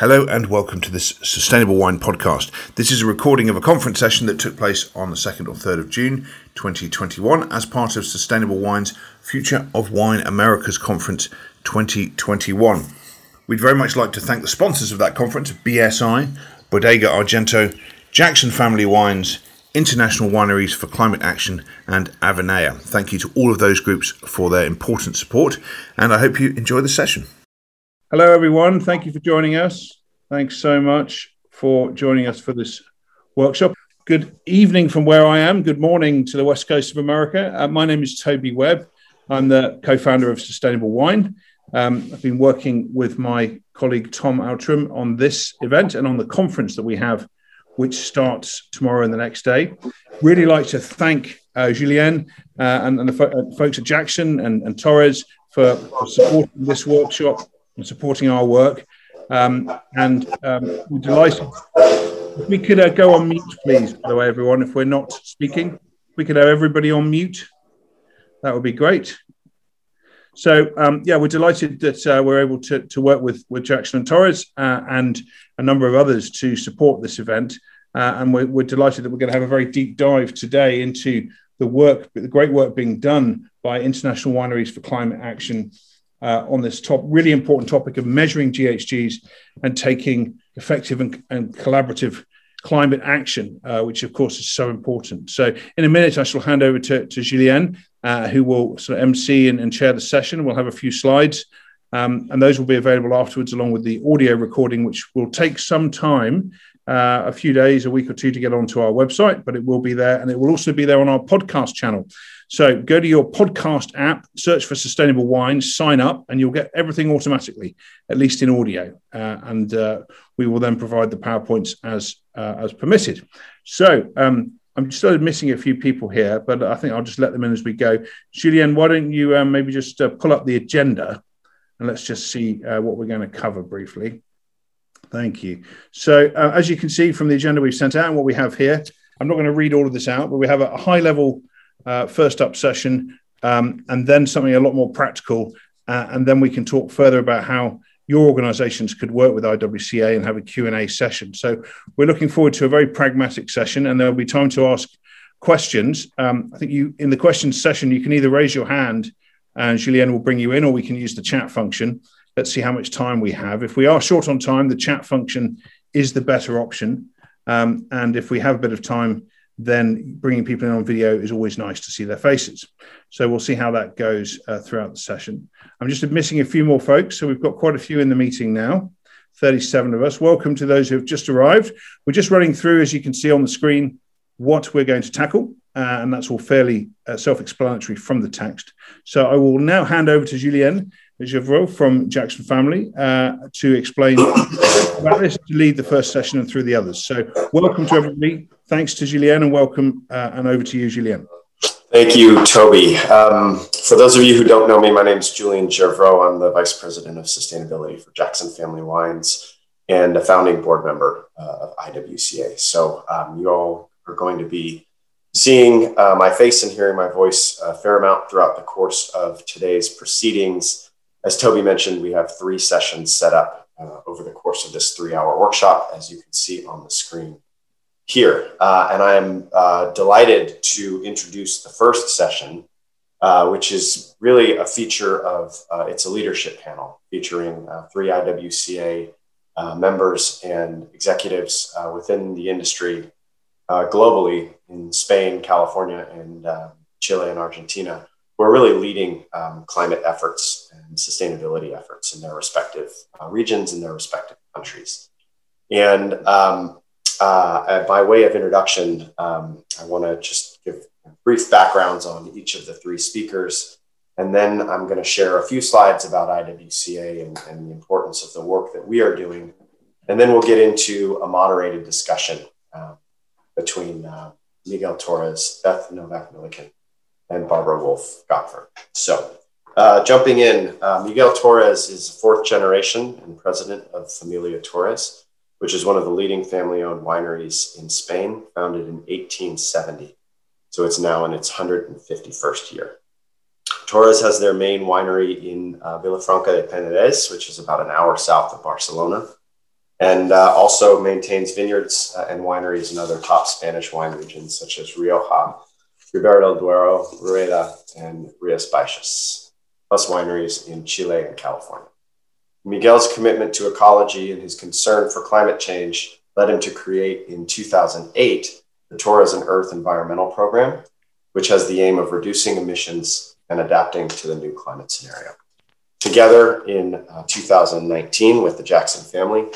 Hello and welcome to this Sustainable Wine podcast. This is a recording of a conference session that took place on the 2nd or 3rd of June 2021 as part of Sustainable Wine's Future of Wine Americas Conference 2021. We'd very much like to thank the sponsors of that conference BSI, Bodega Argento, Jackson Family Wines, International Wineries for Climate Action, and Avenea. Thank you to all of those groups for their important support, and I hope you enjoy the session. Hello, everyone. Thank you for joining us. Thanks so much for joining us for this workshop. Good evening from where I am. Good morning to the west coast of America. Uh, my name is Toby Webb. I'm the co founder of Sustainable Wine. Um, I've been working with my colleague Tom Outram on this event and on the conference that we have, which starts tomorrow and the next day. Really like to thank uh, Julien uh, and, and, the fo- uh, folks at Jackson and, and Torres for, for supporting this workshop and supporting our work. Um, and um, we're delighted. If we could uh, go on mute, please, by the way, everyone, if we're not speaking, we could have everybody on mute. That would be great. So, um, yeah, we're delighted that uh, we're able to, to work with, with Jackson and Torres uh, and a number of others to support this event. Uh, and we're, we're delighted that we're going to have a very deep dive today into the work, the great work being done by International Wineries for Climate Action uh, on this top really important topic of measuring GHGs and taking effective and, and collaborative climate action, uh, which of course is so important. So, in a minute, I shall hand over to, to uh, who will sort of MC and, and, chair the session. We'll have a few slides, um, and those will be available afterwards, along with the audio recording, which will take some time. Uh, a few days, a week or two to get onto our website, but it will be there and it will also be there on our podcast channel. So go to your podcast app, search for sustainable wine, sign up, and you'll get everything automatically, at least in audio. Uh, and uh, we will then provide the PowerPoints as, uh, as permitted. So um, I'm still missing a few people here, but I think I'll just let them in as we go. Julianne, why don't you um, maybe just uh, pull up the agenda and let's just see uh, what we're going to cover briefly. Thank you. So, uh, as you can see from the agenda we've sent out and what we have here, I'm not going to read all of this out, but we have a high level uh, first up session, um, and then something a lot more practical. Uh, and then we can talk further about how your organizations could work with IWCA and have a Q&A session. So we're looking forward to a very pragmatic session, and there'll be time to ask questions. Um, I think you in the questions session, you can either raise your hand and Julien will bring you in, or we can use the chat function. Let's see how much time we have. If we are short on time, the chat function is the better option. Um, and if we have a bit of time, then bringing people in on video is always nice to see their faces. So we'll see how that goes uh, throughout the session. I'm just missing a few more folks. So we've got quite a few in the meeting now, 37 of us. Welcome to those who have just arrived. We're just running through, as you can see on the screen, what we're going to tackle. Uh, and that's all fairly uh, self explanatory from the text. So I will now hand over to Julien Gervreau from Jackson Family uh, to explain about this, to lead the first session and through the others. So welcome to everybody. Thanks to Julien and welcome. Uh, and over to you, Julien. Thank you, Toby. Um, for those of you who don't know me, my name is Julien Gervreau. I'm the Vice President of Sustainability for Jackson Family Wines and a founding board member uh, of IWCA. So um, you all are going to be seeing uh, my face and hearing my voice a fair amount throughout the course of today's proceedings as Toby mentioned, we have three sessions set up uh, over the course of this three hour workshop, as you can see on the screen here. Uh, and I am uh, delighted to introduce the first session, uh, which is really a feature of uh, it's a leadership panel featuring uh, three IWCA members and executives within the industry globally in Spain, California, and Chile and Argentina who are really leading um, climate efforts and sustainability efforts in their respective uh, regions and their respective countries. And um, uh, by way of introduction, um, I want to just give brief backgrounds on each of the three speakers. And then I'm going to share a few slides about IWCA and, and the importance of the work that we are doing. And then we'll get into a moderated discussion uh, between uh, Miguel Torres, Beth Novak Milliken, and Barbara Wolf Gottfried. So, uh, jumping in, uh, Miguel Torres is fourth generation and president of Familia Torres, which is one of the leading family owned wineries in Spain, founded in 1870. So, it's now in its 151st year. Torres has their main winery in uh, Vilafranca de Penedès, which is about an hour south of Barcelona. and uh, also maintains vineyards uh, and wineries in other top Spanish wine regions such as Rioja, Ribera del Duero, Rueda, and Rias Baixas, plus wineries in Chile and California. Miguel's commitment to ecology and his concern for climate change led him to create in 2008 the Torres and Earth Environmental Program, which has the aim of reducing emissions and adapting to the new climate scenario. Together in uh, 2019 with the Jackson family,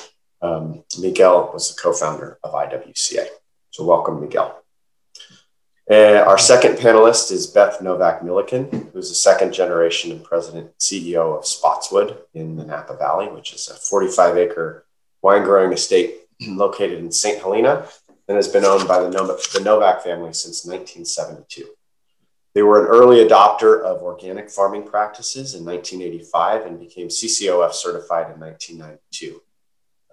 um, Miguel was the co-founder of IWCA. So welcome, Miguel. Uh, our second panelist is Beth Novak Milliken, who's the second generation and president CEO of Spotswood in the Napa Valley, which is a 45 acre wine growing estate located in St. Helena and has been owned by the, the Novak family since 1972. They were an early adopter of organic farming practices in 1985 and became CCOF certified in 1992.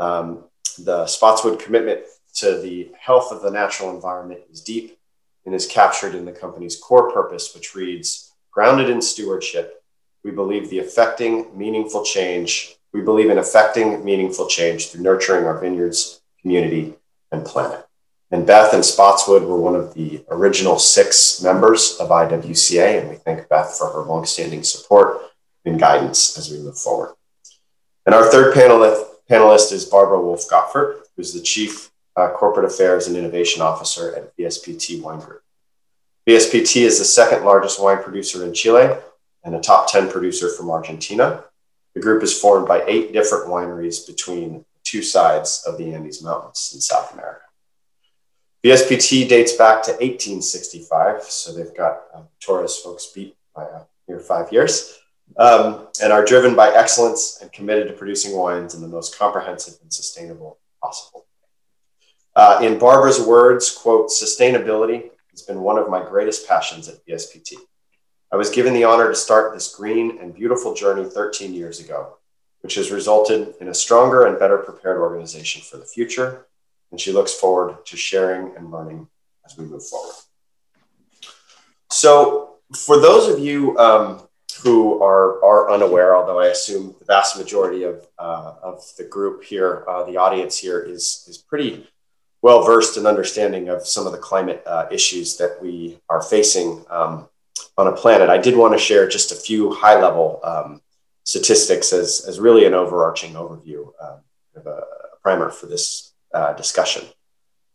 Um, the Spotswood commitment to the health of the natural environment is deep and is captured in the company's core purpose, which reads Grounded in stewardship, we believe the affecting meaningful change, we believe in affecting meaningful change through nurturing our vineyards, community, and planet. And Beth and Spotswood were one of the original six members of IWCA, and we thank Beth for her longstanding support and guidance as we move forward. And our third panelist, panelist is Barbara Wolf Gottfert, who's the Chief uh, Corporate Affairs and Innovation Officer at VSPT Wine Group. VSPT is the second largest wine producer in Chile and a top 10 producer from Argentina. The group is formed by eight different wineries between two sides of the Andes Mountains in South America. VSPT dates back to 1865, so they've got um, Torres folks beat by a near five years, um, and are driven by excellence and committed to producing wines in the most comprehensive and sustainable possible. Uh, in Barbara's words, quote, sustainability has been one of my greatest passions at VSPT. I was given the honor to start this green and beautiful journey 13 years ago, which has resulted in a stronger and better prepared organization for the future and she looks forward to sharing and learning as we move forward. So, for those of you um, who are, are unaware, although I assume the vast majority of, uh, of the group here, uh, the audience here, is, is pretty well versed in understanding of some of the climate uh, issues that we are facing um, on a planet, I did want to share just a few high level um, statistics as, as really an overarching overview um, of a primer for this uh, discussion.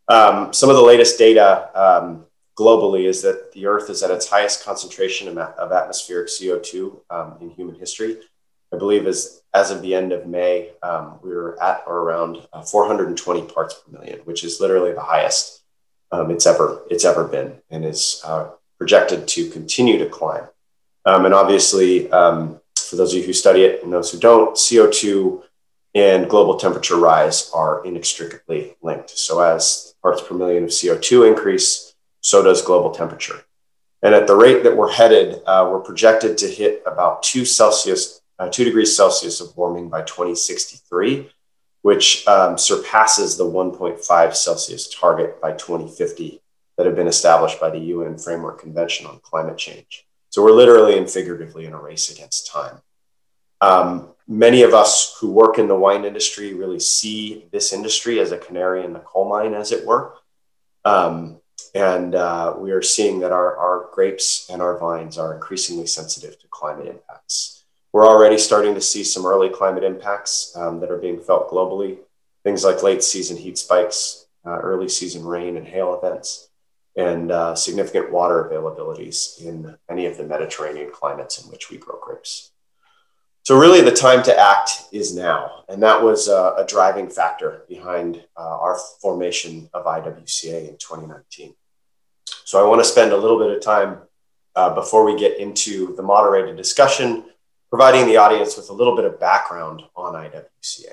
Um, some of the latest data um, globally is that the Earth is at its highest concentration of, atmospheric CO2 um, in human history. I believe as, as of the end of May, um, we were at or around uh, 420 parts per million, which is literally the highest um, it's ever it's ever been, and is uh, projected to continue to climb. Um, and obviously, for those of you who study it and those who don't, CO2 and global temperature rise are inextricably linked. So, as parts per million of CO2 increase, so does global temperature. And at the rate that we're headed, uh, we're projected to hit about two Celsius, uh, two degrees Celsius of warming by 2063, which um, surpasses the 1.5 Celsius target by 2050 that have been established by the UN Framework Convention on Climate Change. So we're literally and figuratively in a race against time. Um, many of us who work in the wine industry really see this industry as a canary in the coal mine, as it were. Um, and uh, we are seeing that our, our grapes and our vines are increasingly sensitive to climate impacts. We're already starting to see some early climate impacts um, that are being felt globally, things like late season heat spikes, uh, early season rain and hail events, and uh, significant water availabilities in many of the Mediterranean climates in which we grow grapes. So really, the time to act is now, and that was uh, a driving factor behind uh, our formation of IWCA in 2019. So I want to spend a little bit of time uh, before we get into the moderated discussion, providing the audience with a little bit of background on IWCA.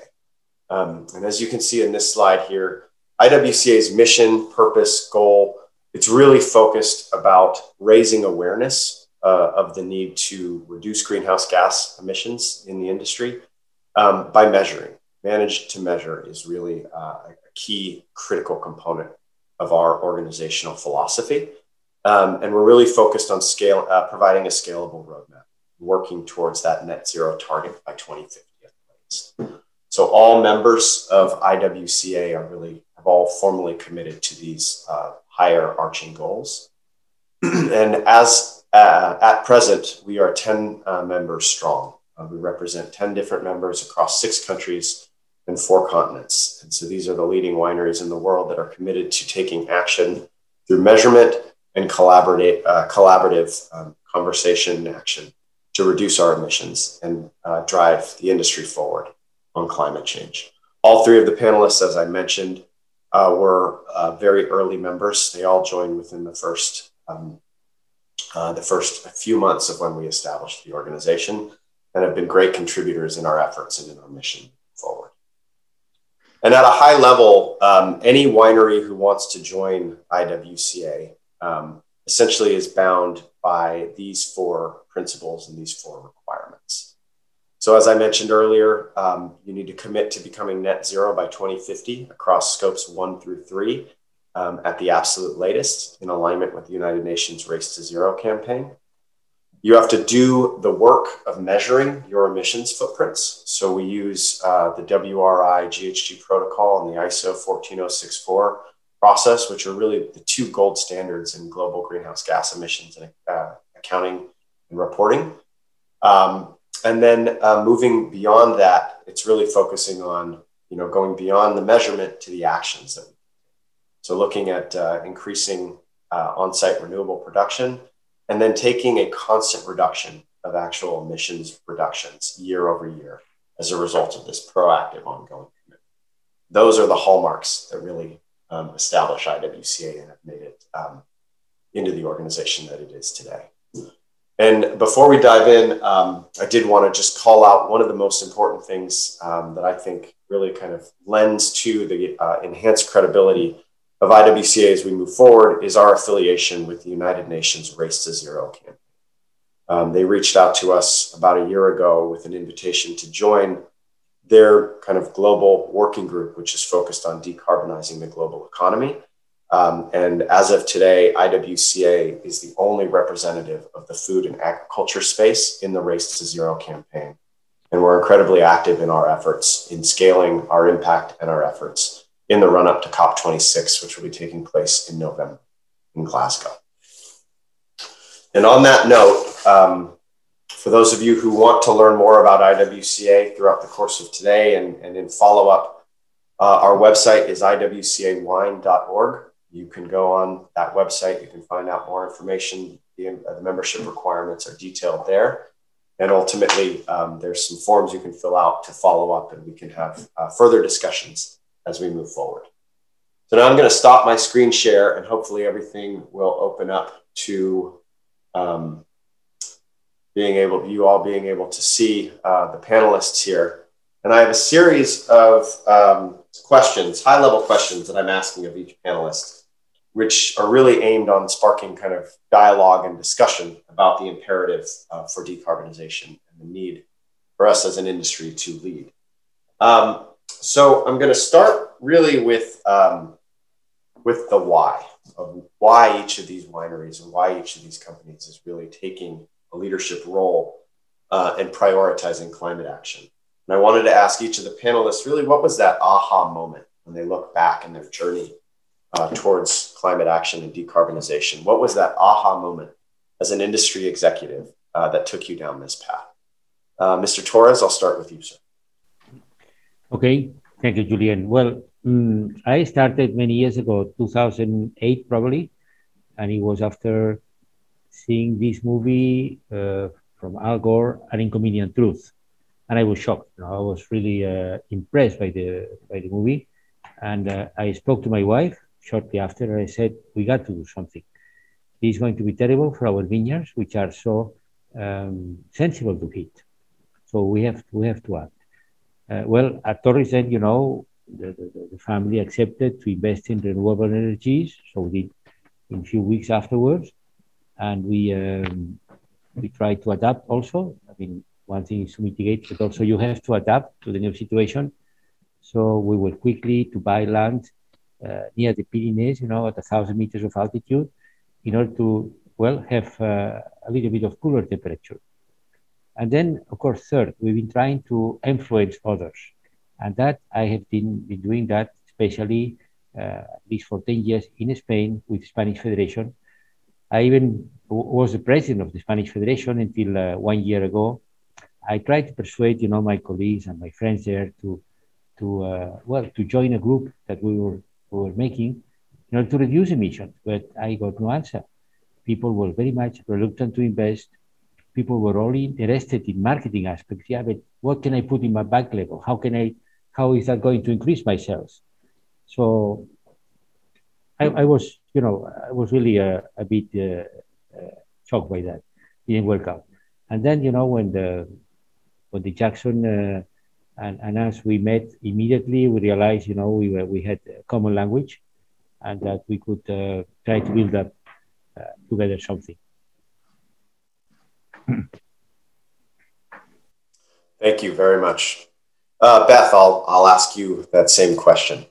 Um, and as you can see in this slide here, IWCA's mission, purpose, goal, it's really focused about raising awareness uh, of the need to reduce greenhouse gas emissions in the industry um, by measuring. Managed to measure is really uh, a key critical component of our organizational philosophy. Um, and we're really focused on scale, uh, providing a scalable roadmap, working towards that net zero target by 2050. So all members of IWCA are really have all formally committed to these uh, higher arching goals. and as uh, at present, we are 10 uh, members strong. Uh, we represent 10 different members across six countries and four continents. And so these are the leading wineries in the world that are committed to taking action through measurement and collaborative, uh, collaborative um, conversation and action to reduce our emissions and uh, drive the industry forward on climate change. All three of the panelists, as I mentioned, uh, were uh, very early members. They all joined within the first um, uh, the first few months of when we established the organization, and have been great contributors in our efforts and in our mission forward. And at a high level, um, any winery who wants to join IWCA um, essentially is bound by these four principles and these four requirements. So, as I mentioned earlier, um, you need to commit to becoming net zero by 2050 across scopes one through three um, at the absolute latest in alignment with the United Nations Race to Zero campaign. You have to do the work of measuring your emissions footprints. So we use uh, the WRI GHG protocol and the ISO 14064 process, which are really the two gold standards in global greenhouse gas emissions and uh, accounting and reporting. Um, and then uh, moving beyond that, it's really focusing on you know going beyond the measurement to the actions that so looking at uh, increasing uh, on-site renewable production, and then taking a constant reduction of actual emissions reductions year over year as a result of this proactive ongoing commitment. Those are the hallmarks that really um, establish IWCA and have made it um, into the organization that it is today. And before we dive in, um, I did want to just call out one of the most important things um, that I think really kind of lends to the uh, enhanced credibility of IWCA as we move forward is our affiliation with the United Nations Race to Zero campaign. Um, they reached out to us about a year ago with an invitation to join their kind of global working group, which is focused on decarbonizing the global economy. Um, and as of today, IWCA is the only representative of the food and agriculture space in the Race to Zero campaign. And we're incredibly active in our efforts in scaling our impact and our efforts in the run up to COP26, which will be taking place in November in Glasgow. And on that note, um, for those of you who want to learn more about IWCA throughout the course of today and, and in follow up, uh, our website is iwcawine.org. You can go on that website, you can find out more information. The, uh, the membership requirements are detailed there. And ultimately, um, there's some forms you can fill out to follow up, and we can have uh, further discussions as we move forward. So now I'm going to stop my screen share and hopefully everything will open up to um, being able, you all being able to see uh, the panelists here. And I have a series of um, questions, high level questions that I'm asking of each panelist, which are really aimed on sparking kind of dialogue and discussion about the imperative uh, for decarbonization and the need for us as an industry to lead. Um, so I'm going to start really with um, with the why of why each of these wineries and why each of these companies is really taking a leadership role uh, and prioritizing climate action. And I wanted to ask each of the panelists really what was that aha moment when they look back in their journey uh, towards climate action and decarbonization? What was that aha moment as an industry executive uh, that took you down this path? Uh, Mr. Torres, I'll start with you, sir. Okay, thank you, Julian. Well, um, I started many years ago, 2008 probably, and it was after seeing this movie uh, from Al Gore, An Inconvenient Truth, and I was shocked. You know, I was really uh, impressed by the by the movie, and uh, I spoke to my wife shortly after. And I said, "We got to do something. Is going to be terrible for our vineyards, which are so um, sensible to heat. So we have we have to act." Uh, well, at Torres, then, you know, the, the, the, family accepted to invest in renewable energies. So we did in a few weeks afterwards. And we, um, we tried to adapt also. I mean, one thing is to mitigate, but also you have to adapt to the new situation. So we were quickly to buy land uh, near the Pyrenees, you know, at a thousand meters of altitude, in order to, well, have uh, a little bit of cooler temperature. And then, of course, third, we've been trying to influence others. And that I have been, been doing that, especially uh, at least for 10 years in Spain with Spanish Federation. I even was the president of the Spanish Federation until uh, one year ago. I tried to persuade, you know, my colleagues and my friends there to, to uh, well, to join a group that we were, we were making in order to reduce emissions, but I got no answer. People were very much reluctant to invest. People were only interested in marketing aspects. Yeah, but what can I put in my back level? How can I, how is that going to increase my sales? So I, I was, you know, I was really a, a bit uh, uh, shocked by that. Didn't work out. And then, you know, when the when the Jackson and, and us we met immediately, we realized, you know, we were, we had a common language, and that we could uh, try to build up together something. Thank you very much. Uh, Beth, I'll, I'll ask you that same question.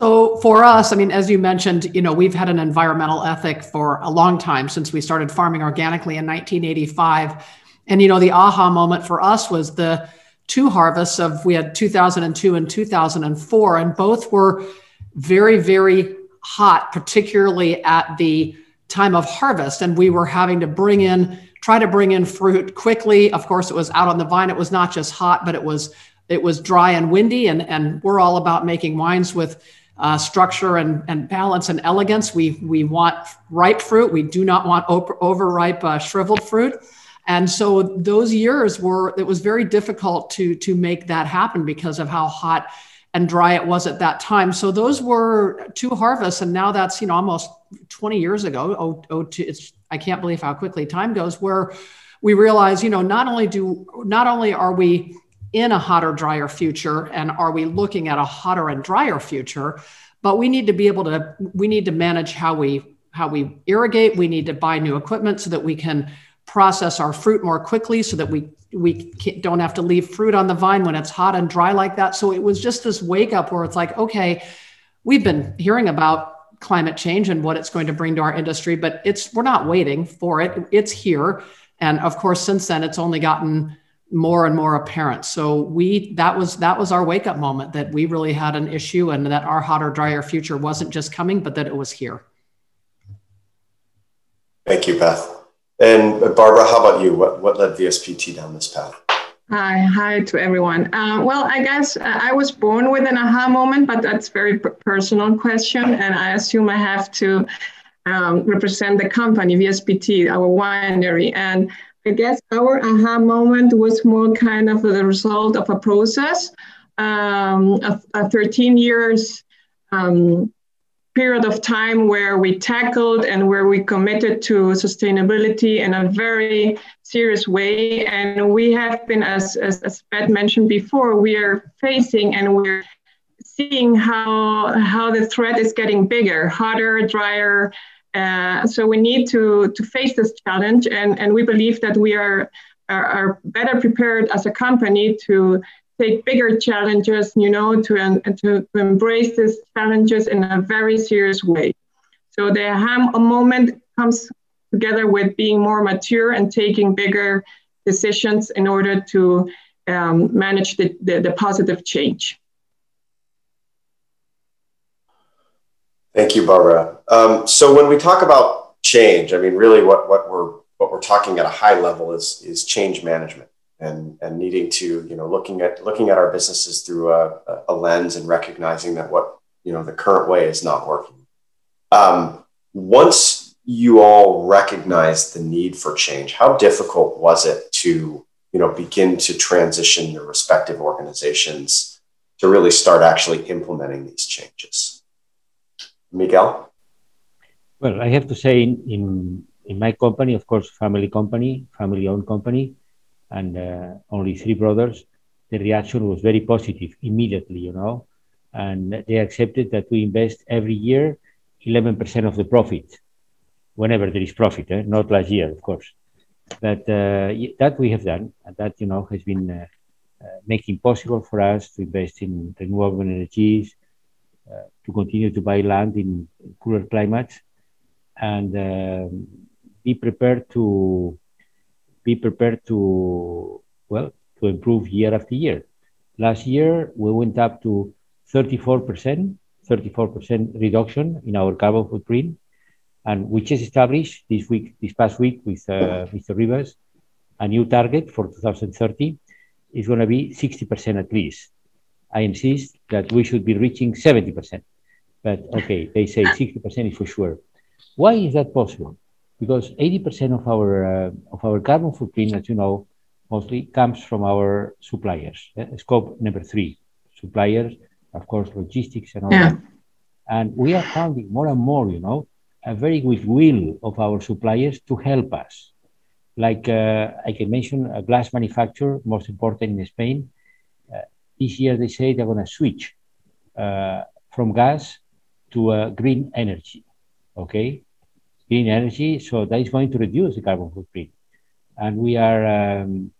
So for us, I mean, as you mentioned, you know, we've had an environmental ethic for a long time since we started farming organically in 1985. And you know, the aha moment for us was the two harvests of we had 2002 and 2004, and both were very, very hot, particularly at the time of harvest. And we were having to bring in, try to bring in fruit quickly. Of course, it was out on the vine. It was not just hot, but it was it was dry and windy. And and we're all about making wines with uh, structure and, and balance and elegance. We, we want ripe fruit. We do not want over, overripe uh, shriveled fruit. And so those years were, it was very difficult to, to make that happen because of how hot and dry it was at that time. So those were two harvests. And now that's, you know, almost 20 years ago. Oh, oh it's, I can't believe how quickly time goes where we realize, you know, not only do, not only are we in a hotter, drier future? And are we looking at a hotter and drier future? But we need to be able to, we need to manage how we how we irrigate. We need to buy new equipment so that we can process our fruit more quickly so that we we don't have to leave fruit on the vine when it's hot and dry like that. So it was just this wake up where it's like, okay, we've been hearing about climate change and what it's going to bring to our industry, but it's we're not waiting for it. It's here. And of course, since then it's only gotten more and more apparent. So we that was that was our wake up moment that we really had an issue and that our hotter, drier future wasn't just coming, but that it was here. Thank you, Beth. And Barbara, how about you? What what led VSPT down this path? Hi, hi to everyone. Uh, well, I guess uh, I was born with an aha moment, but that's very personal question, and I assume I have to um, represent the company VSPT, our winery, and I guess our aha moment was more kind of the result of a process, um, a, a 13 years um, period of time where we tackled and where we committed to sustainability in a very serious way. And we have been, as, as, as Beth mentioned before, we are facing and we're seeing how, how the threat is getting bigger, hotter, drier, uh, so we need to, to face this challenge, and, and we believe that we are, are, are better prepared as a company to take bigger challenges, you know, to, and to, to embrace these challenges in a very serious way. So the ham moment comes together with being more mature and taking bigger decisions in order to um, manage the, the, the positive change. Thank you, Barbara. Um, so when we talk about change, I mean, really, what what we're what we're talking at a high level is is change management and and needing to you know looking at looking at our businesses through a, a lens and recognizing that what you know the current way is not working. Um, once you all recognized the need for change, how difficult was it to you know begin to transition your respective organizations to really start actually implementing these changes? Miguel? Well, I have to say, in, in, in my company, of course, family company, family owned company, and uh, only three brothers, the reaction was very positive immediately, you know. And they accepted that we invest every year 11% of the profit, whenever there is profit, eh? not last year, of course. But uh, that we have done, and that, you know, has been uh, uh making possible for us to invest in renewable energies, to continue to buy land in cooler climates and um, be prepared to be prepared to well to improve year after year Last year, we went up to 34%, 34% reduction in our carbon footprint. And we just established this week, this past week with uh, Mr. Rivers, a new target for 2030 is going to be 60% at least. I insist that we should be reaching 70%. But okay, they say 60% is for sure. Why is that possible? Because 80% of our uh, of our carbon footprint, as you know, mostly comes from our suppliers. Uh, scope number three, suppliers, of course, logistics and all yeah. that. And we are finding more and more, you know, a very good will of our suppliers to help us. Like uh, I can mention a glass manufacturer, most important in Spain. This year they say they're going to switch uh, from gas to uh, green energy. Okay, green energy. So that is going to reduce the carbon footprint. And we are um,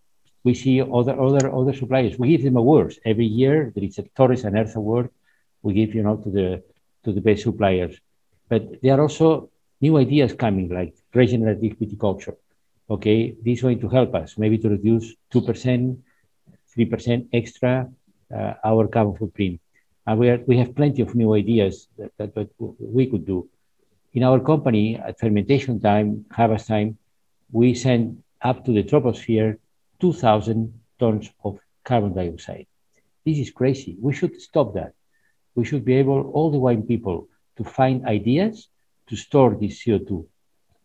we see other other other suppliers. We give them awards every year. There is a Torres and Earth Award. We give you know to the to the best suppliers. But there are also new ideas coming, like regenerative viticulture. Okay, this is going to help us maybe to reduce 2%, 3% extra uh, our carbon footprint. And we, are, we have plenty of new ideas that, that, that we could do. In our company, at fermentation time, harvest time, we send up to the troposphere 2,000 tons of carbon dioxide. This is crazy. We should stop that. We should be able, all the wine people, to find ideas to store this CO2,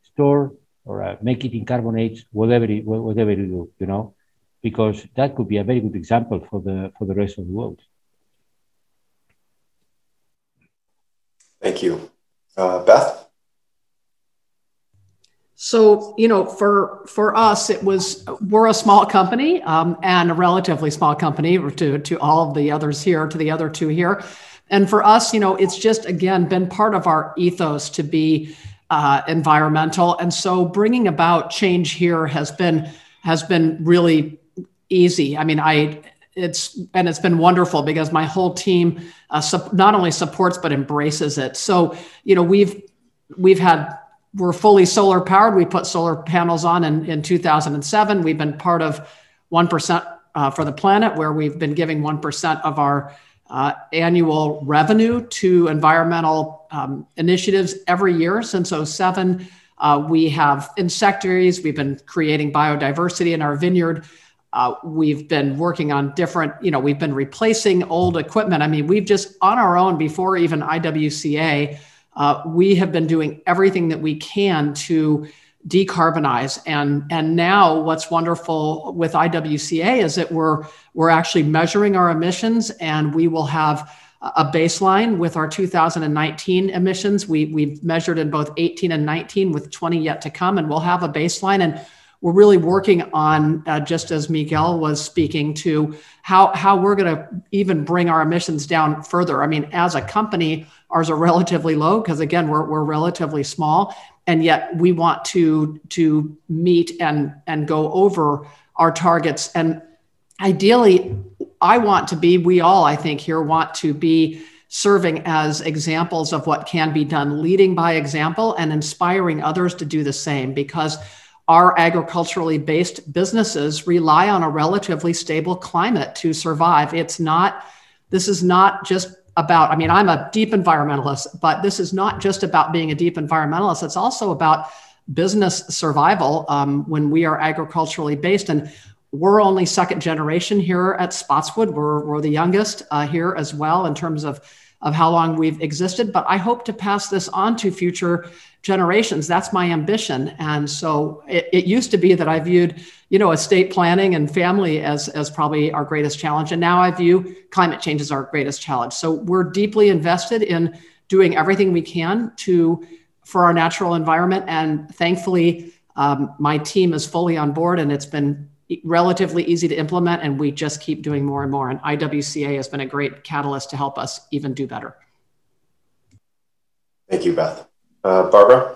store or uh, make it in carbonates, whatever it, whatever you do, you know, because that could be a very good example for the for the rest of the world. Thank you, uh, Beth. So you know, for for us, it was we're a small company um, and a relatively small company to to all of the others here, to the other two here. And for us, you know, it's just again been part of our ethos to be uh, environmental, and so bringing about change here has been has been really easy. I mean, I it's and it's been wonderful because my whole team uh, not only supports but embraces it. So you know, we've we've had we're fully solar powered. We put solar panels on in, in 2007. We've been part of 1% uh, for the planet, where we've been giving 1% of our uh, annual revenue to environmental um, initiatives every year since 07. Uh, we have insectaries, we've been creating biodiversity in our vineyard. Uh, we've been working on different, you know, we've been replacing old equipment. I mean, we've just on our own before even IWCA, uh, we have been doing everything that we can to decarbonize. And and now what's wonderful with IWCA is that we're we're actually measuring our emissions and we will have a baseline with our 2019 emissions. We we've measured in both 18 and 19 with 20 yet to come and we'll have a baseline. And we're really working on uh, just as Miguel was speaking to how how we're going to even bring our emissions down further. I mean as a company ours are relatively low because again we're, we're relatively small and yet we want to to meet and and go over our targets. And ideally i want to be we all i think here want to be serving as examples of what can be done leading by example and inspiring others to do the same. Because our agriculturally based businesses rely on a relatively stable climate to survive it's not this is not just about, I mean, I'm a deep environmentalist, but this is not just about being a deep environmentalist. It's also about business survival um, when we are agriculturally based. And we're only second generation here at Spotswood. We're, we're the youngest uh, here as well in terms of, of how long we've existed. But I hope to pass this on to future generations. That's my ambition. And so it, it, used to be that I viewed, you know, estate planning and family as, as probably our greatest challenge. And now I view climate change as our greatest challenge. So we're deeply invested in doing everything we can to for our natural environment. And thankfully, um, my team is fully on board and it's been relatively easy to implement. And we just keep doing more and more. And IWCA has been a great catalyst to help us even do better. Thank you, Beth. Uh, Barbara?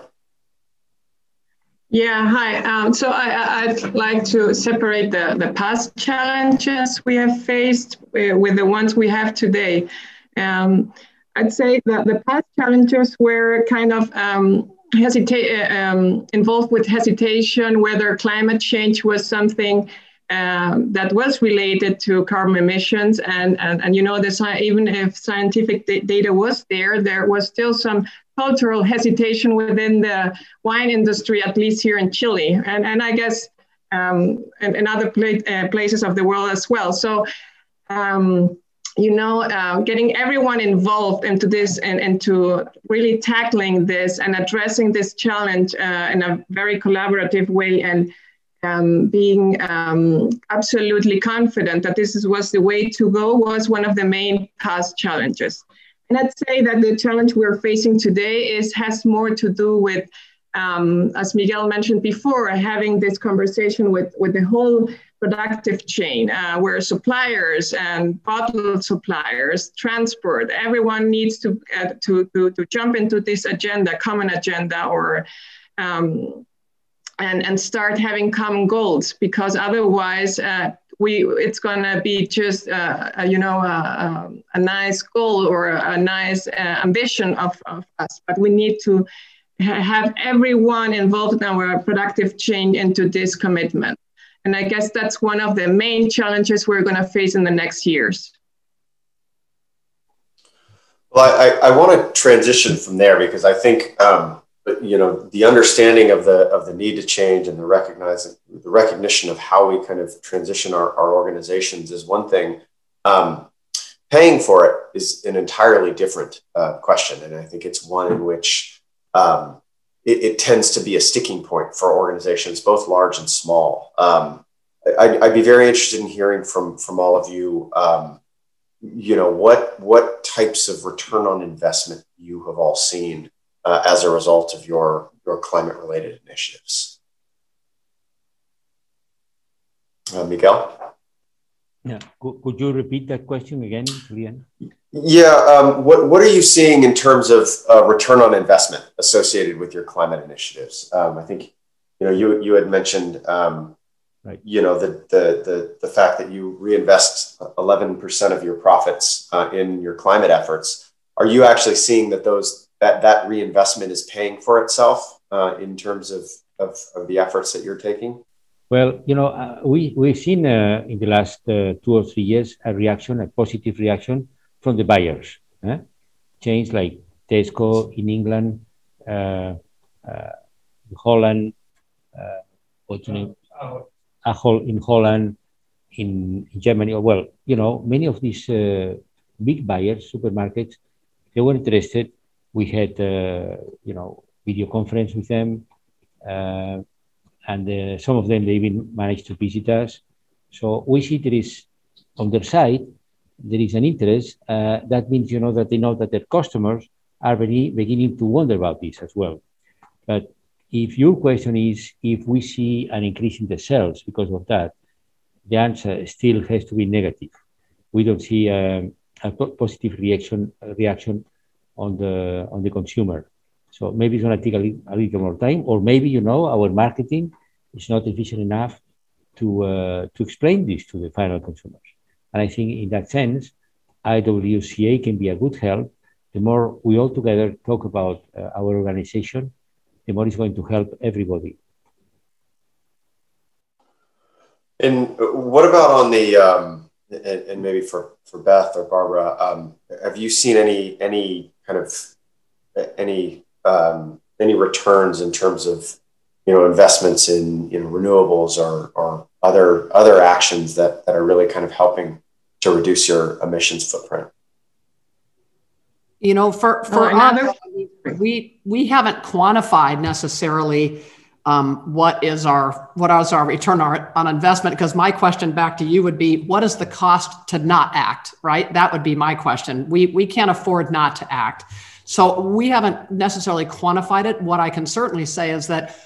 Yeah, hi. Um, so I, would like to separate the, the past challenges we have faced with the ones we have today. Um, I'd say that the past challenges were kind of um, hesitate, uh, um, involved with hesitation, whether climate change was something um, that was related to carbon emissions. And, and, and you know, the, even if scientific data was there, there was still some cultural hesitation within the wine industry, at least here in Chile. And, and I guess um, and, and other uh, places of the world as well. So, um, you know, uh, getting everyone involved into this and into really tackling this and addressing this challenge uh, in a very collaborative way and um, being um, absolutely confident that this was the way to go was one of the main past challenges. And I'd say that the challenge we're facing today is has more to do with, um, as Miguel mentioned before, having this conversation with, with the whole productive chain, uh, where suppliers and bottle suppliers, transport, everyone needs to, uh, to, to, to jump into this agenda, common agenda, or um, and, and start having common goals because otherwise uh, we it's going to be just uh, a, you know a, a, nice goal or a, nice uh, ambition of, of us. But we need to ha- have everyone involved in our productive chain into this commitment and i guess that's one of the main challenges we're going to face in the next years. Well i, I want to transition from there because i think um, you know the understanding of the of the need to change and the recognizing the recognition of how we kind of transition our, our organizations is one thing. Um, paying for it is an entirely different uh, question. And i think it's one in which um, it, it, tends to be a sticking point for organizations both large and small um, I'd, I'd, be very interested in hearing from from all of you um, you know what what types of return on investment you have all seen uh, as a result of your, your climate related initiatives. Uh, Miguel? Yeah, could, could you repeat that question again, Julian? Yeah, um, what, what are you seeing in terms of uh, return on investment associated with your climate initiatives? Um, I think you know you you had mentioned um, right. you know the, the the the fact that you reinvest 11% of your profits uh, in your climate efforts. Are you actually seeing that those that that reinvestment is paying for itself uh, in terms of, of, of, the efforts that you're taking? Well, you know, uh, we, we've seen uh, in the last uh, two or three years a reaction, a positive reaction from the buyers. Eh? Chains like Tesco in England, uh, uh, Holland, what's name? Ahold in Holland, in, in Germany. Well, you know, many of these big buyers, supermarkets, they were interested we had, uh, you know, video conference with them. Uh, and uh, some of them, they even managed to visit us. So we see there is, on their side, there is an interest. that means, you know, that they know that their customers are very beginning to wonder about this as well. But if your question is if we see an increase in the sales because of that, the answer still has to be negative. We don't see um, a positive reaction reaction on the on the consumer. So maybe it's going to take a, li- a little more time, or maybe you know our marketing is not efficient enough to uh, to explain this to the final consumers. And I think in that sense, IWCA can be a good help. The more we all together talk about uh, our organization, the more it's going to help everybody. And what about on the um, and, and, maybe for for Beth or Barbara, um, have you seen any any kind of any um, any returns in terms of you know investments in know renewables or or other other actions that that are really kind of helping to reduce your emissions footprint? You know for for oh, us, we we haven't quantified necessarily um, what is our what is our return on investment because my question back to you would be what is the cost to not act right? That would be my question. We we can't afford not to act. So we haven't necessarily quantified it. What i can certainly say is that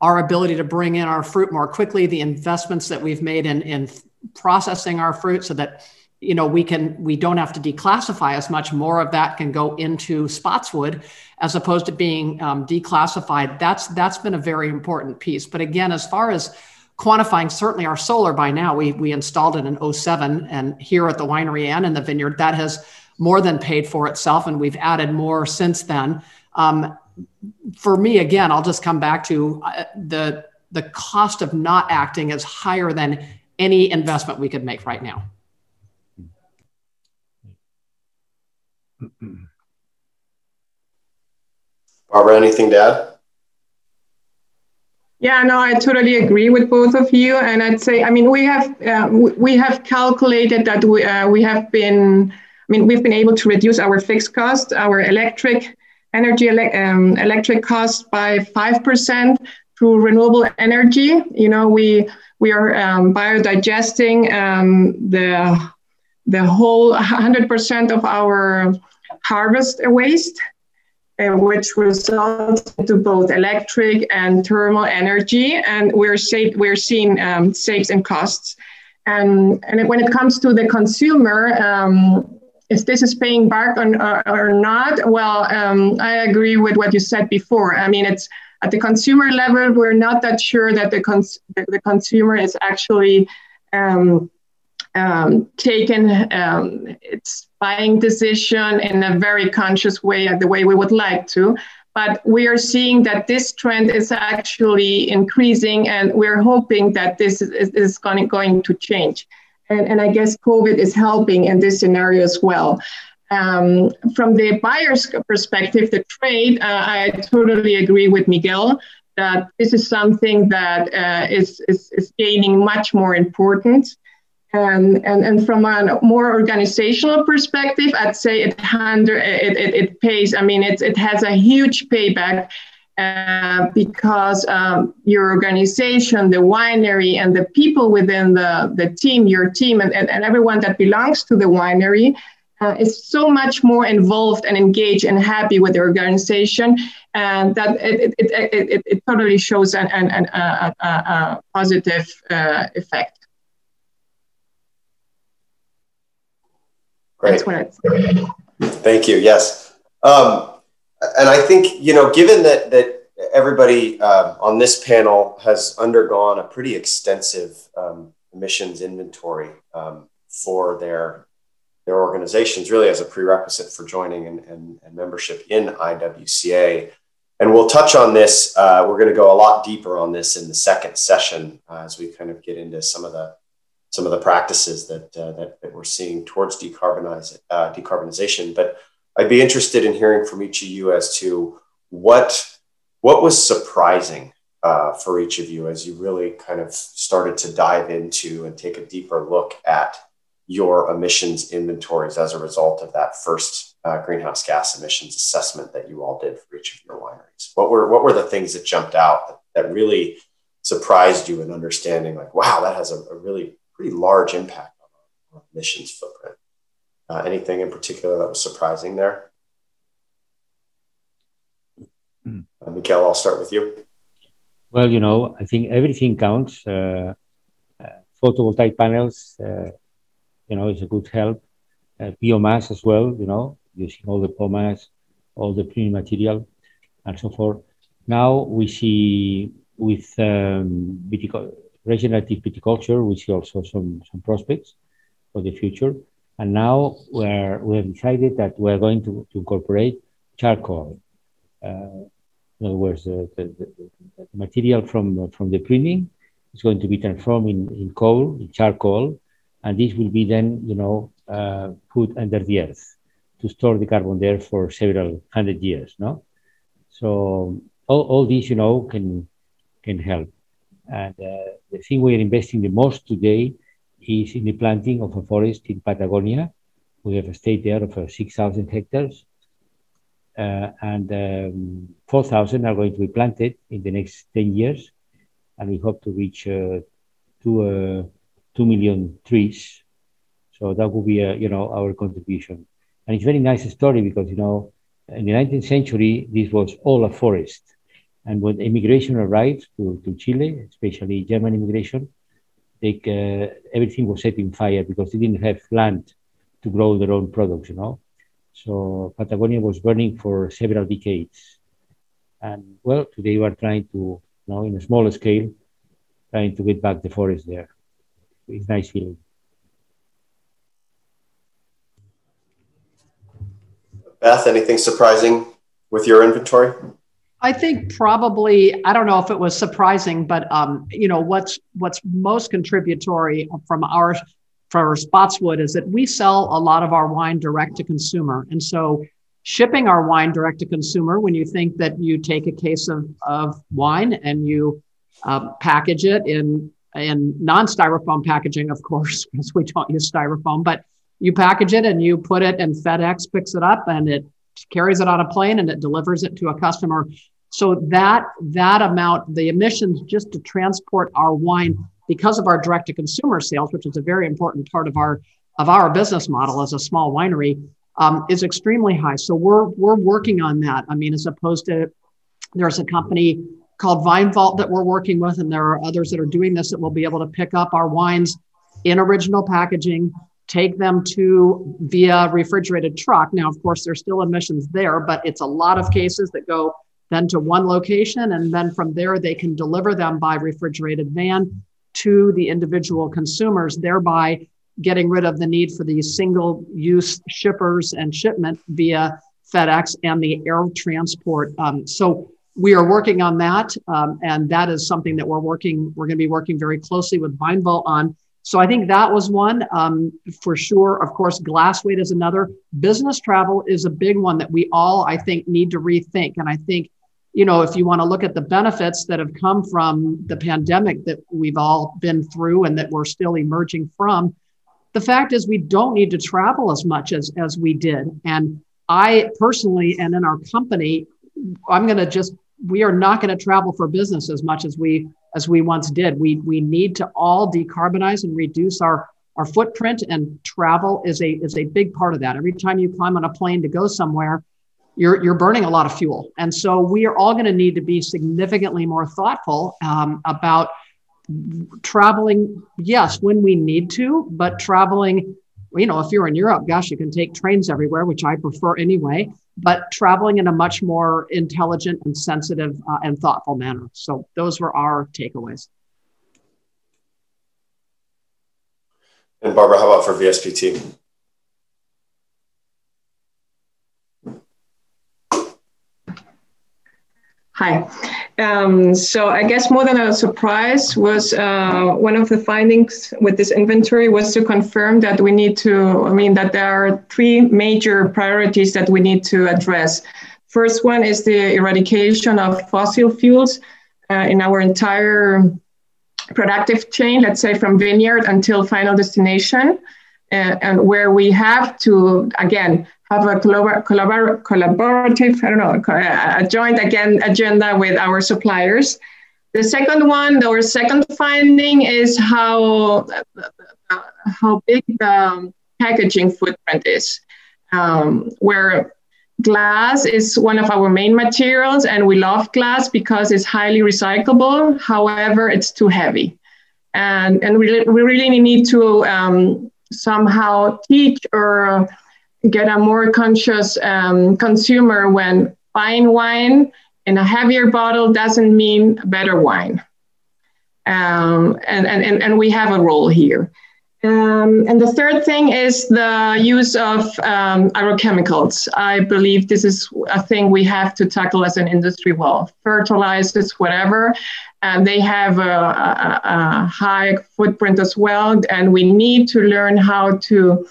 our ability to bring in our fruit more quickly the investments that we've made in in processing our fruit so that you know we can we don't have to declassify as much. More of that can go into spotswood as opposed to being um, declassified. That's that's been a very important piece. But again as far as quantifying certainly our solar by now we we installed it in 07 and here at the winery and in the vineyard that has more than paid for itself and we've added more since then. Um, for me again i'll just come back to uh, the the cost of not acting is higher than any investment we could make right now. Barbara, anything to add? Yeah, no, I totally agree with both of you, and I'd say, I mean, we have uh, we have calculated that we uh, we have been, I mean, we've been able to reduce our fixed cost, our electric energy um, electric cost by five percent through renewable energy. You know, we we are um, biodigesting um, the the whole 100% of our harvest waste uh, which results to both electric and thermal energy, and we're sa- we're seeing um, saves in costs. And and when it comes to the consumer, um, if this is paying back or, or not, well, um, I agree with what you said before. I mean, it's at the consumer level, we're not that sure that the cons- the consumer is actually um, um, taken um, its buying decision in a very conscious way, the way we would like to. But we are seeing that this trend is actually increasing, and we're hoping that this is, is, is going, going to change. And, and I guess COVID is helping in this scenario as well. Um, from the buyer's perspective, the trade, uh, I totally agree with Miguel that this is something that uh, is is, is gaining much more importance. And, and, and from a more organizational perspective, I'd say it, it, it, it pays, I mean, it, it has a huge payback uh, because um, your organization, the winery, and the people within the, the team, your team, and, and, and everyone that belongs to the winery uh, is so much more involved and engaged and happy with the organization, and that it, it, it, it, it totally shows an, an, an, a, a, a positive uh, effect. Great. Thank you. Yes. Um, and I think, you know, given that, that everybody uh, on this panel has undergone a pretty extensive um, emissions inventory um, for their, their organizations, really as a prerequisite for joining and, and, and membership in IWCA. And we'll touch on this. Uh, we're going to go a lot deeper on this in the second session uh, as we kind of get into some of the some of the practices that, uh, that, that, we're seeing towards decarbonize, uh, decarbonization. But I'd be interested in hearing from each of you as to what, what was surprising uh, for each of you as you really kind of started to dive into and take a deeper look at your emissions inventories as a result of that first uh, greenhouse gas emissions assessment that you all did for each of your wineries. What were, what were the things that jumped out that, that really surprised you in understanding like, wow, that has a, a really pretty large impact on our emissions footprint. Uh, anything in particular that was surprising there? Hmm. Uh, Miguel, I'll start with you. Well, you know, I think everything counts. Uh, uh photovoltaic panels, uh, you know, is a good help. Uh, biomass as well, you know, using all the biomass, all the premium material, and so forth. Now we see with um, regenerative viticulture, we see also some, some prospects for the future. And now we're, we have decided that we're going to, to incorporate charcoal. Uh, in other words, the, the, the, material from, from the pruning is going to be transformed in, in coal, in charcoal, and this will be then, you know, uh, put under the earth to store the carbon there for several hundred years, no? So all, all these, you know, can, can help. And uh, the thing we are investing the most today is in the planting of a forest in Patagonia. We have a state there of uh, 6,000 hectares, uh, and um, 4,000 are going to be planted in the next 10 years, and we hope to reach uh, two, uh, 2 million trees. So that will be, you know, our contribution. And it's a very nice story because, you know, in the 19th century, this was all a forest and when immigration arrived to, to Chile, especially German immigration, they, uh, everything was set in fire because they didn't have land to grow their own products, you know. So Patagonia was burning for several decades. And well, today we are trying to, you know, in a smaller scale, trying to get back the forest there. It's nice feeling. Beth, anything surprising with your inventory? I think probably I don't know if it was surprising, but um, you know what's what's most contributory from our for Spotswood is that we sell a lot of our wine direct to consumer, and so shipping our wine direct to consumer. When you think that you take a case of of wine and you uh, package it in in non styrofoam packaging, of course, because we don't use styrofoam, but you package it and you put it, and FedEx picks it up and it carries it on a plane and it delivers it to a customer. So that that amount, the emissions just to transport our wine because of our direct to consumer sales, which is a very important part of our of our business model as a small winery, um, is extremely high. So we're we're working on that. I mean, as opposed to there's a company called Vine Vault that we're working with, and there are others that are doing this that will be able to pick up our wines in original packaging take them to via refrigerated truck. Now, of course, there's still emissions there, but it's a lot of cases that go then to one location. And then from there, they can deliver them by refrigerated van to the individual consumers, thereby getting rid of the need for these single use shippers and shipment via FedEx and the air transport. Um, so we are working on that. Um, and that is something that we're working, we're going to be working very closely with VineVault on so I think that was one um, for sure. Of course, glass weight is another. Business travel is a big one that we all, I think, need to rethink. And I think, you know, if you want to look at the benefits that have come from the pandemic that we've all been through and that we're still emerging from, the fact is we don't need to travel as much as as we did. And I personally, and in our company, I'm going to just we are not going to travel for business as much as we as we once did. We, we need to all decarbonize and reduce our, our footprint, and travel is a, is a big part of that. Every time you climb on a plane to go somewhere, you're, you're burning a lot of fuel. And so we are all going to need to be significantly more thoughtful um, about traveling, yes, when we need to, but traveling, you know, if you're in Europe, gosh, you can take trains everywhere, which I prefer anyway but traveling in a much more intelligent and sensitive uh, and thoughtful manner. So those were our takeaways. And Barbara, how about for VSPT? Hi. Um, so I guess more than a surprise was uh, one of the findings with this inventory was to confirm that we need to, I mean, that there are three major priorities that we need to address. First one is the eradication of fossil fuels uh, in our entire productive chain, let's say from vineyard until final destination, uh, and where we have to, again, have a collabor- collabor- collaborative, I don't know, a joint again agenda with our suppliers. The second one, our second finding is how how big the packaging footprint is, um, where glass is one of our main materials, and we love glass because it's highly recyclable. However, it's too heavy, and and we, we really need to um, somehow teach or get a more conscious um, consumer when buying wine in a heavier bottle doesn't mean better wine. Um, and, and, and we have a role here. Um, and the third thing is the use of um, agrochemicals. I believe this is a thing we have to tackle as an industry well. Fertilizers, whatever, and they have a, a, a high footprint as well. And we need to learn how to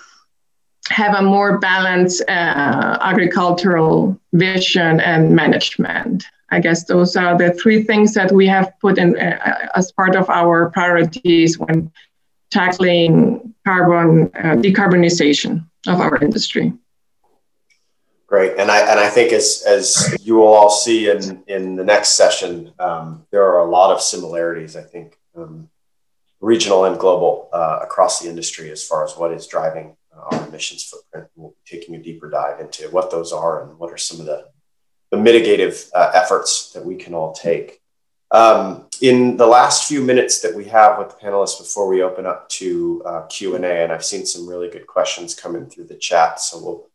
have a more balanced uh, agricultural vision and management. I guess those are the three things that we have put in uh, as part of our priorities when tackling carbon uh, decarbonization of our industry. Great, and I and I think as as you will all see in in the next session, um, there are a lot of similarities. I think um, regional and global uh, across the industry as far as what is driving our emissions footprint. We'll be taking a deeper dive into what those are and what are some of the, the mitigative uh, efforts that we can all take. Um, in the last few minutes that we have with the panelists before we open up to uh, Q&A, and I've seen some really good questions coming through the chat, so we'll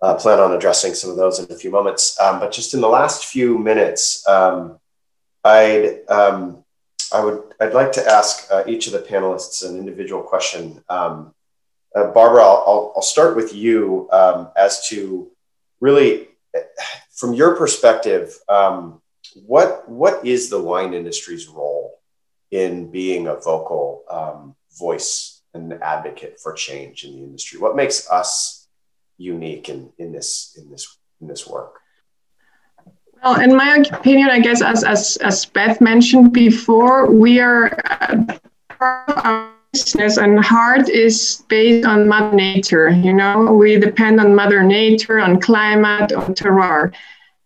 uh, plan on addressing some of those in a few moments. Um, but just in the last few minutes, um, I'd um, I would I'd like to ask uh, each of the panelists an individual question. Um, uh, Barbara, I'll, I'll, start with you um, as to really, from your perspective, um, what what is the wine industry's role in being a vocal um, voice and advocate for change in the industry? What makes us unique in, in this in this in this work? Well, in my opinion, I guess as as, as Beth mentioned before, we are uh, business and heart is based on mother nature you know? We depend on mother nature on climate on terroir.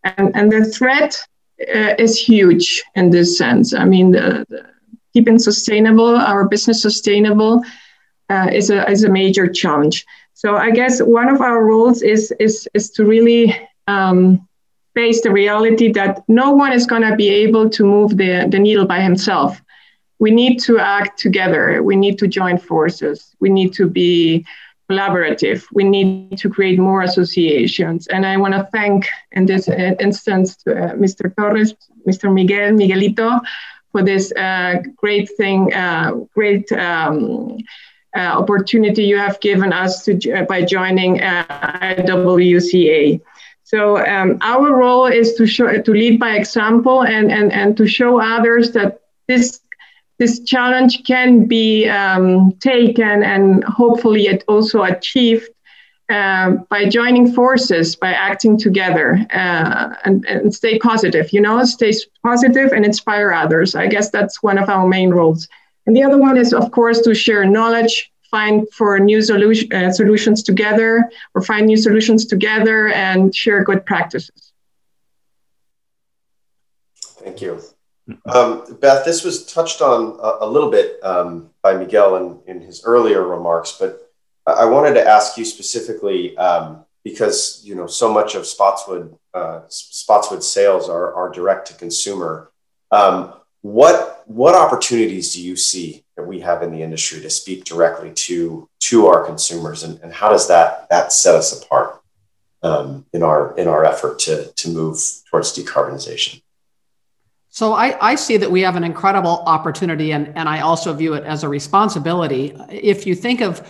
And, and the threat uh, is huge in this sense. I mean the, the keeping sustainable our business sustainable uh, is a is a major challenge. So i guess one of our roles is is is to really um, face the reality that no one is going to be able to move the, the needle by himself we need to act together. We need to join forces. We need to be collaborative. We need to create more associations. And I want to thank, in this instance, uh, Mr. Torres, Mr. Miguel, Miguelito, for this uh, great thing, uh, great um, uh, opportunity you have given us to, uh, by joining uh, IWCA. So um, our role is to show, to lead by example and, and, and to show others that this this challenge can be um, taken and hopefully it also achieved uh, by joining forces, by acting together uh, and, and, stay positive, you know, stay positive and inspire others. I guess that's one of our main roles. And the other one is, of course, to share knowledge, find for new uh, solutions together, or find new solutions together and share good practices. Thank you. Um, Beth, this was touched on a, a little bit um, by Miguel in, in, his earlier remarks, but I wanted to ask you specifically um, because you know so much of Spotswood uh, Spotswood sales are, are direct to consumer. Um, what what opportunities do you see that we have in the industry to speak directly to to our consumers, and, and how does that that set us apart um, in our in our effort to to move towards decarbonization? So I, I see that we have an incredible opportunity, and, and I also view it as a responsibility. If you think of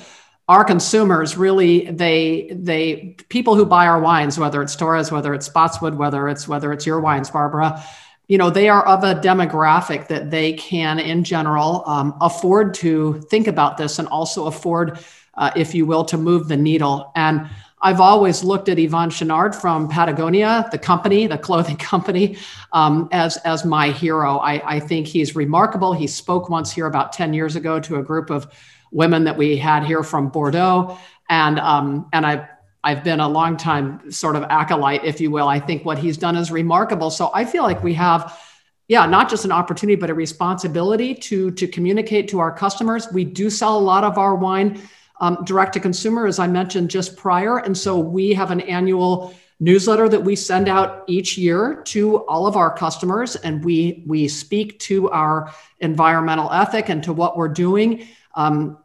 our consumers, really, they they people who buy our wines, whether it's Torres, whether it's Spotswood, whether it's whether it's your wines, Barbara, you know, they are of a demographic that they can, in general, um, afford to think about this and also afford, uh, if you will, to move the needle. And I've always looked at Yvon Chouinard from Patagonia, the company, the clothing company, um, as, as my hero. I, I think he's remarkable. He spoke once here about 10 years ago to a group of women that we had here from Bordeaux. And, um, and I've, I've been a long time sort of acolyte, if you will. I think what he's done is remarkable. So I feel like we have, yeah, not just an opportunity, but a responsibility to, to communicate to our customers. We do sell a lot of our wine um, direct to consumer, as I mentioned just prior. And so we have an annual newsletter that we send out each year to all of our customers, and we we speak to our environmental ethic and to what we're doing. Um,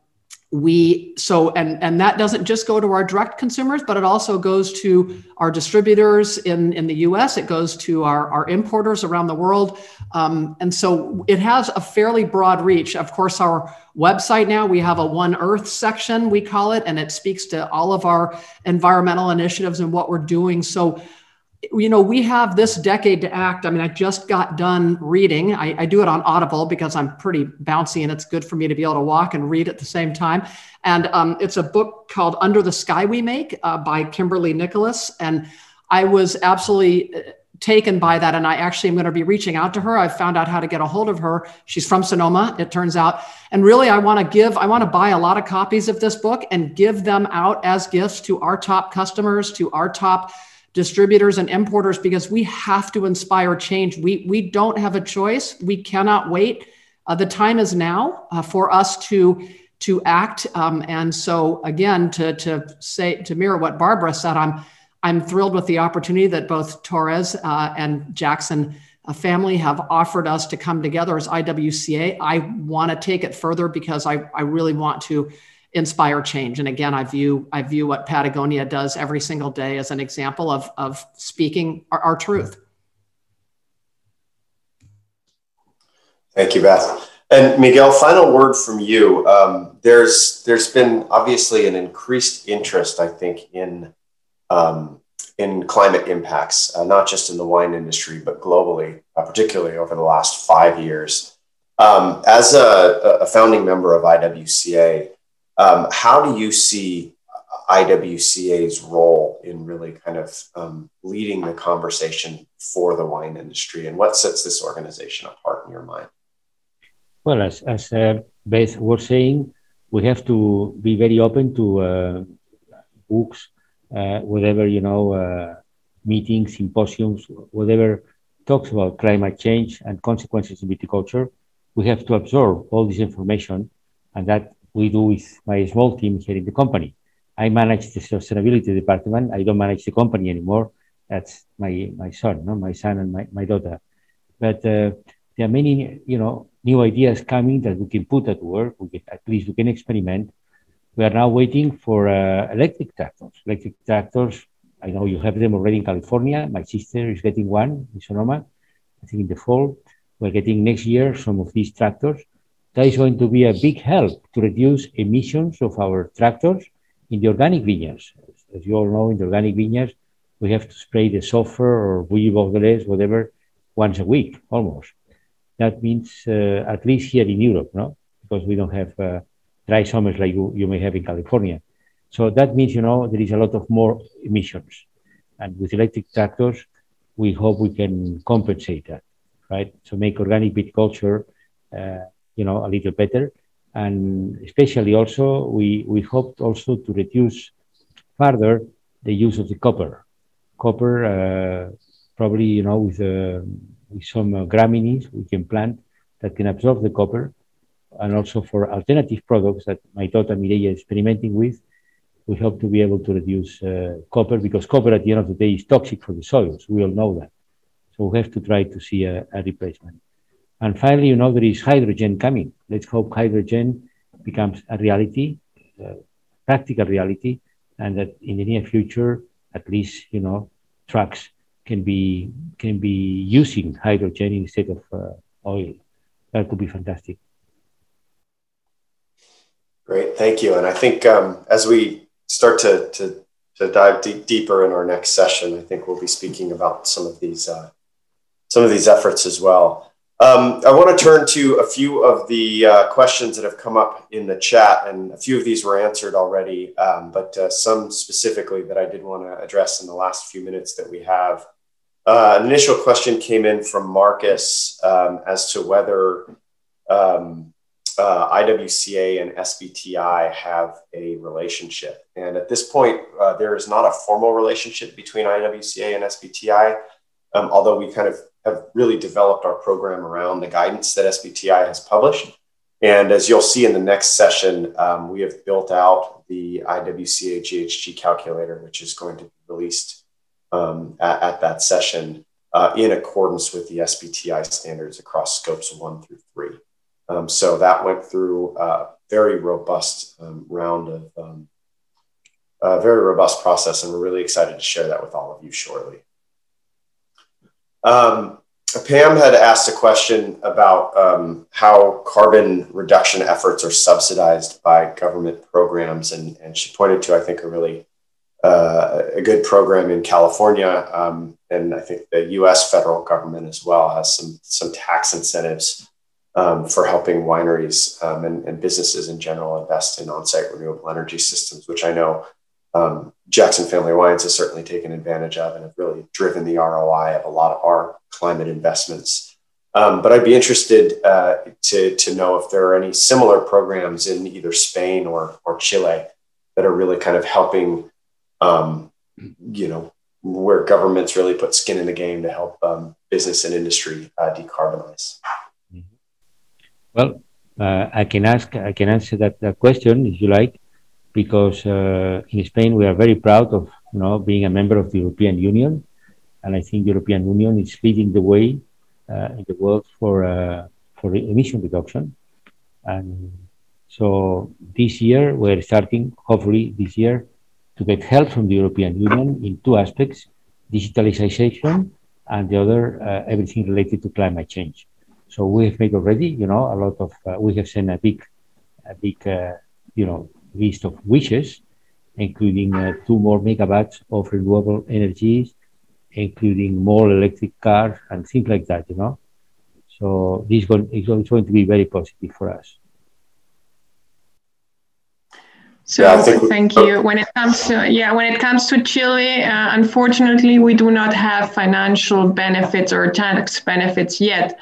we so and and that doesn't just go to our direct consumers but it also goes to our distributors in in the us it goes to our our importers around the world. Um, and so it has a fairly broad reach. Of course our website now we have a one earth section we call it and it speaks to all of our environmental initiatives and what we're doing. So you know, we have this decade to act. I mean, I just got done reading. I, I, do it on Audible because I'm pretty bouncy and it's good for me to be able to walk and read at the same time. And um, it's a book called Under the Sky We Make uh, by Kimberly Nicholas. And I was absolutely uh, taken by that. And I actually am going to be reaching out to her. I found out how to get a hold of her. She's from Sonoma, it turns out. And really, I want to give, I want to buy a lot of copies of this book and give them out as gifts to our top customers, to our top distributors and importers because we have to inspire change. We, we don't have a choice. We cannot wait. Uh, the time is now uh, for us to to act. Um, and so again, to to say to mirror what Barbara said, I'm I'm thrilled with the opportunity that both Torres uh, and Jackson uh, family have offered us to come together as IWCA. I want to take it further because I, I really want to inspire change. And again, I view I view what Patagonia does every single day as an example of of speaking our, our truth. Thank you, Beth. And Miguel, final word from you. Um, there's there's been obviously an increased interest, I think, in um, in climate impacts, uh, not just in the wine industry, but globally, uh, particularly over the last five years. Um, as a, a, founding member of IWCA, um, how do you see IWCA's role in really kind of um, leading the conversation for the wine industry, and what sets this organization apart in your mind? Well, as, as uh, Beth was saying, we have to be very open to uh, books, uh, whatever, you know, uh, meetings, symposiums, whatever talks about climate change and consequences in viticulture. We have to absorb all this information, and that we do with my small team here in the company. I manage the sustainability department. I don't manage the company anymore. That's my my son, no, my son and my, my daughter. But uh, there are many, you know, new ideas coming that we can put at work. We can, at least we can experiment. We are now waiting for uh, electric tractors. Electric tractors. I know you have them already in California. My sister is getting one in Sonoma. I think in the fall. We're getting next year some of these tractors. That is going to be a big help to reduce emissions of our tractors in the organic vineyards. As you all know, in the organic vineyards, we have to spray the sulfur or bouillie bordelaise, whatever, once a week almost. That means uh, at least here in Europe, no, because we don't have uh, dry summers like you, you may have in California. So that means you know there is a lot of more emissions, and with electric tractors, we hope we can compensate that, right? So make organic viticulture, uh, you know, a little better, and especially also we we hope also to reduce further the use of the copper. Copper, uh, probably you know with uh, with some uh, gramineas we can plant that can absorb the copper, and also for alternative products that my daughter Mireia is experimenting with, we hope to be able to reduce uh, copper because copper at the end of the day is toxic for the soils. We all know that. So we have to try to see a, a replacement. And finally, you know, there is hydrogen coming. Let's hope hydrogen becomes a reality, uh, practical reality, and that in the near future, at least, you know, trucks can be can be using hydrogen instead of uh, oil. That could be fantastic. Great, thank you. And I think um, as we start to, to, to dive deep, deeper in our next session, I think we'll be speaking about some of these uh, some of these efforts as well. Um, I want to turn to a few of the uh, questions that have come up in the chat, and a few of these were answered already, um, but uh, some specifically that I did want to address in the last few minutes that we have. Uh, an initial question came in from Marcus um, as to whether um, uh, IWCA and SBTI have a relationship. And at this point, uh, there is not a formal relationship between IWCA and SBTI, um, although we kind of have really developed our program around the guidance that SBTI has published. And as you'll see in the next session, um, we have built out the IWCA GHG calculator, which is going to be released um, at, at, that session uh, in accordance with the SBTI standards across scopes one through three. Um, so that went through a very robust um, round of um, a very robust process, and we're really excited to share that with all of you shortly. Um, Pam had asked a question about um, how carbon reduction efforts are subsidized by government programs, and, and she pointed to, I think, a really uh, a good program in California, um, and I think the U.S. federal government as well has some some tax incentives um, for helping wineries um, and, and, businesses in general invest in on-site renewable energy systems, which I know um, Jackson Family Wines has certainly taken advantage of and have really driven the ROI of a lot of our climate investments. Um, but I'd be interested uh, to to know if there are any similar programs in either Spain or or Chile that are really kind of helping um, you know, where governments really put skin in the game to help um, business and industry uh, decarbonize? Well, uh, I can ask, I can answer that, that question if you like, because uh, in Spain we are very proud of you know being a member of the European Union, and I think European Union is leading the way uh, in the world for uh, for emission reduction, and so this year we're starting, hopefully this year, to get help from the European Union in two aspects digitalization and the other, uh, everything related to climate change. So we have made already, you know, a lot of, uh, we have sent a big, a big, uh, you know, list of wishes including uh, two more megawatts of renewable energies, including more electric cars and things like that, you know. So this is going, is going to be very positive for us. So yeah, thank you. When it comes to yeah, when it comes to Chile, uh, unfortunately, we do not have financial benefits or tax benefits yet,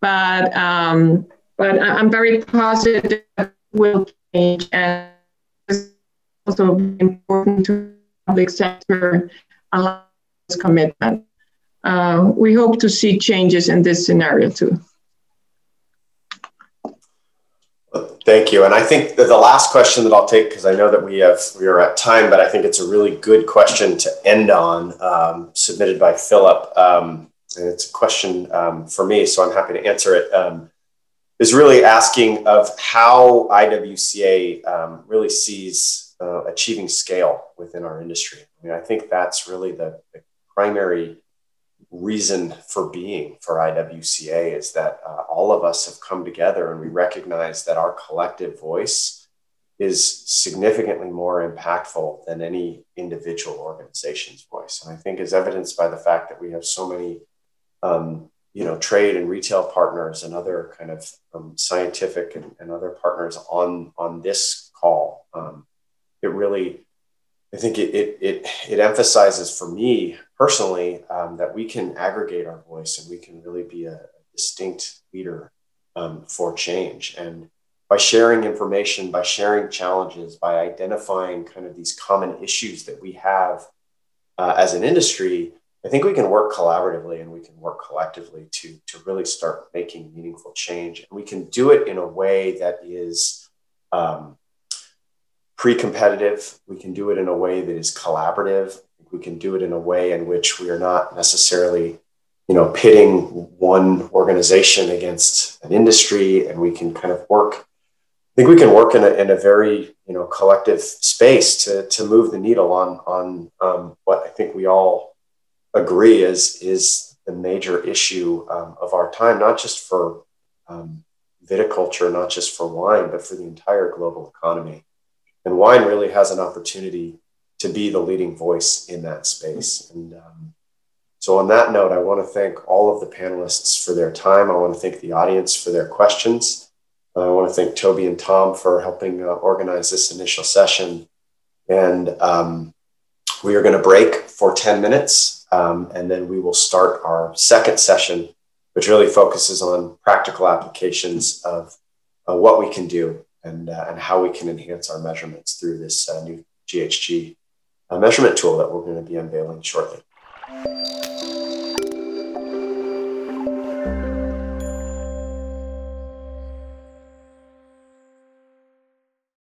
but um, but I'm very positive it will change and it's also important to public sector commitment. Uh, we hope to see changes in this scenario too. Thank you. And I think the last question that I'll take, because I know that we have we are at time, but I think it's a really good question to end on, um, submitted by Philip. Um, and it's a question um, for me, so I'm happy to answer it. Is really asking of how IWCA um, really sees uh, achieving scale within our industry. I mean, I think that's really the, the primary reason for being for IWCA is that uh, all of us have come together and we recognize that our collective voice is significantly more impactful than any individual organization's voice. And I think is evidenced by the fact that we have so many, um, you know, trade and retail partners and other kind of um, scientific and, and, other partners on on this call. Um, it really I think it, it, it, it, emphasizes for me personally um, that we can aggregate our voice and we can really be a, distinct leader um, for change. And by sharing information, by sharing challenges, by identifying kind of these common issues that we have uh, as an industry, I think we can work collaboratively and we can work collectively to, to really start making meaningful change. And we can do it in a way that is um, pre-competitive. We can do it in a way that is collaborative. We can do it in a way in which we are not necessarily, you know, pitting one organization against an industry, and we can kind of work. I think we can work in a, in a very you know collective space to to move the needle on on um, what I think we all agree is is the major issue um, of our time, not just for um, viticulture, not just for wine, but for the entire global economy. And wine really has an opportunity to be the leading voice in that space. And um, so, on that note, I want to thank all of the panelists for their time. I want to thank the audience for their questions. I want to thank Toby and Tom for helping uh, organize this initial session. And um, we are going to break for 10 minutes, um, and then we will start our second session, which really focuses on practical applications of uh, what we can do and, uh, and how we can enhance our measurements through this uh, new GHG uh, measurement tool that we're going to be unveiling shortly.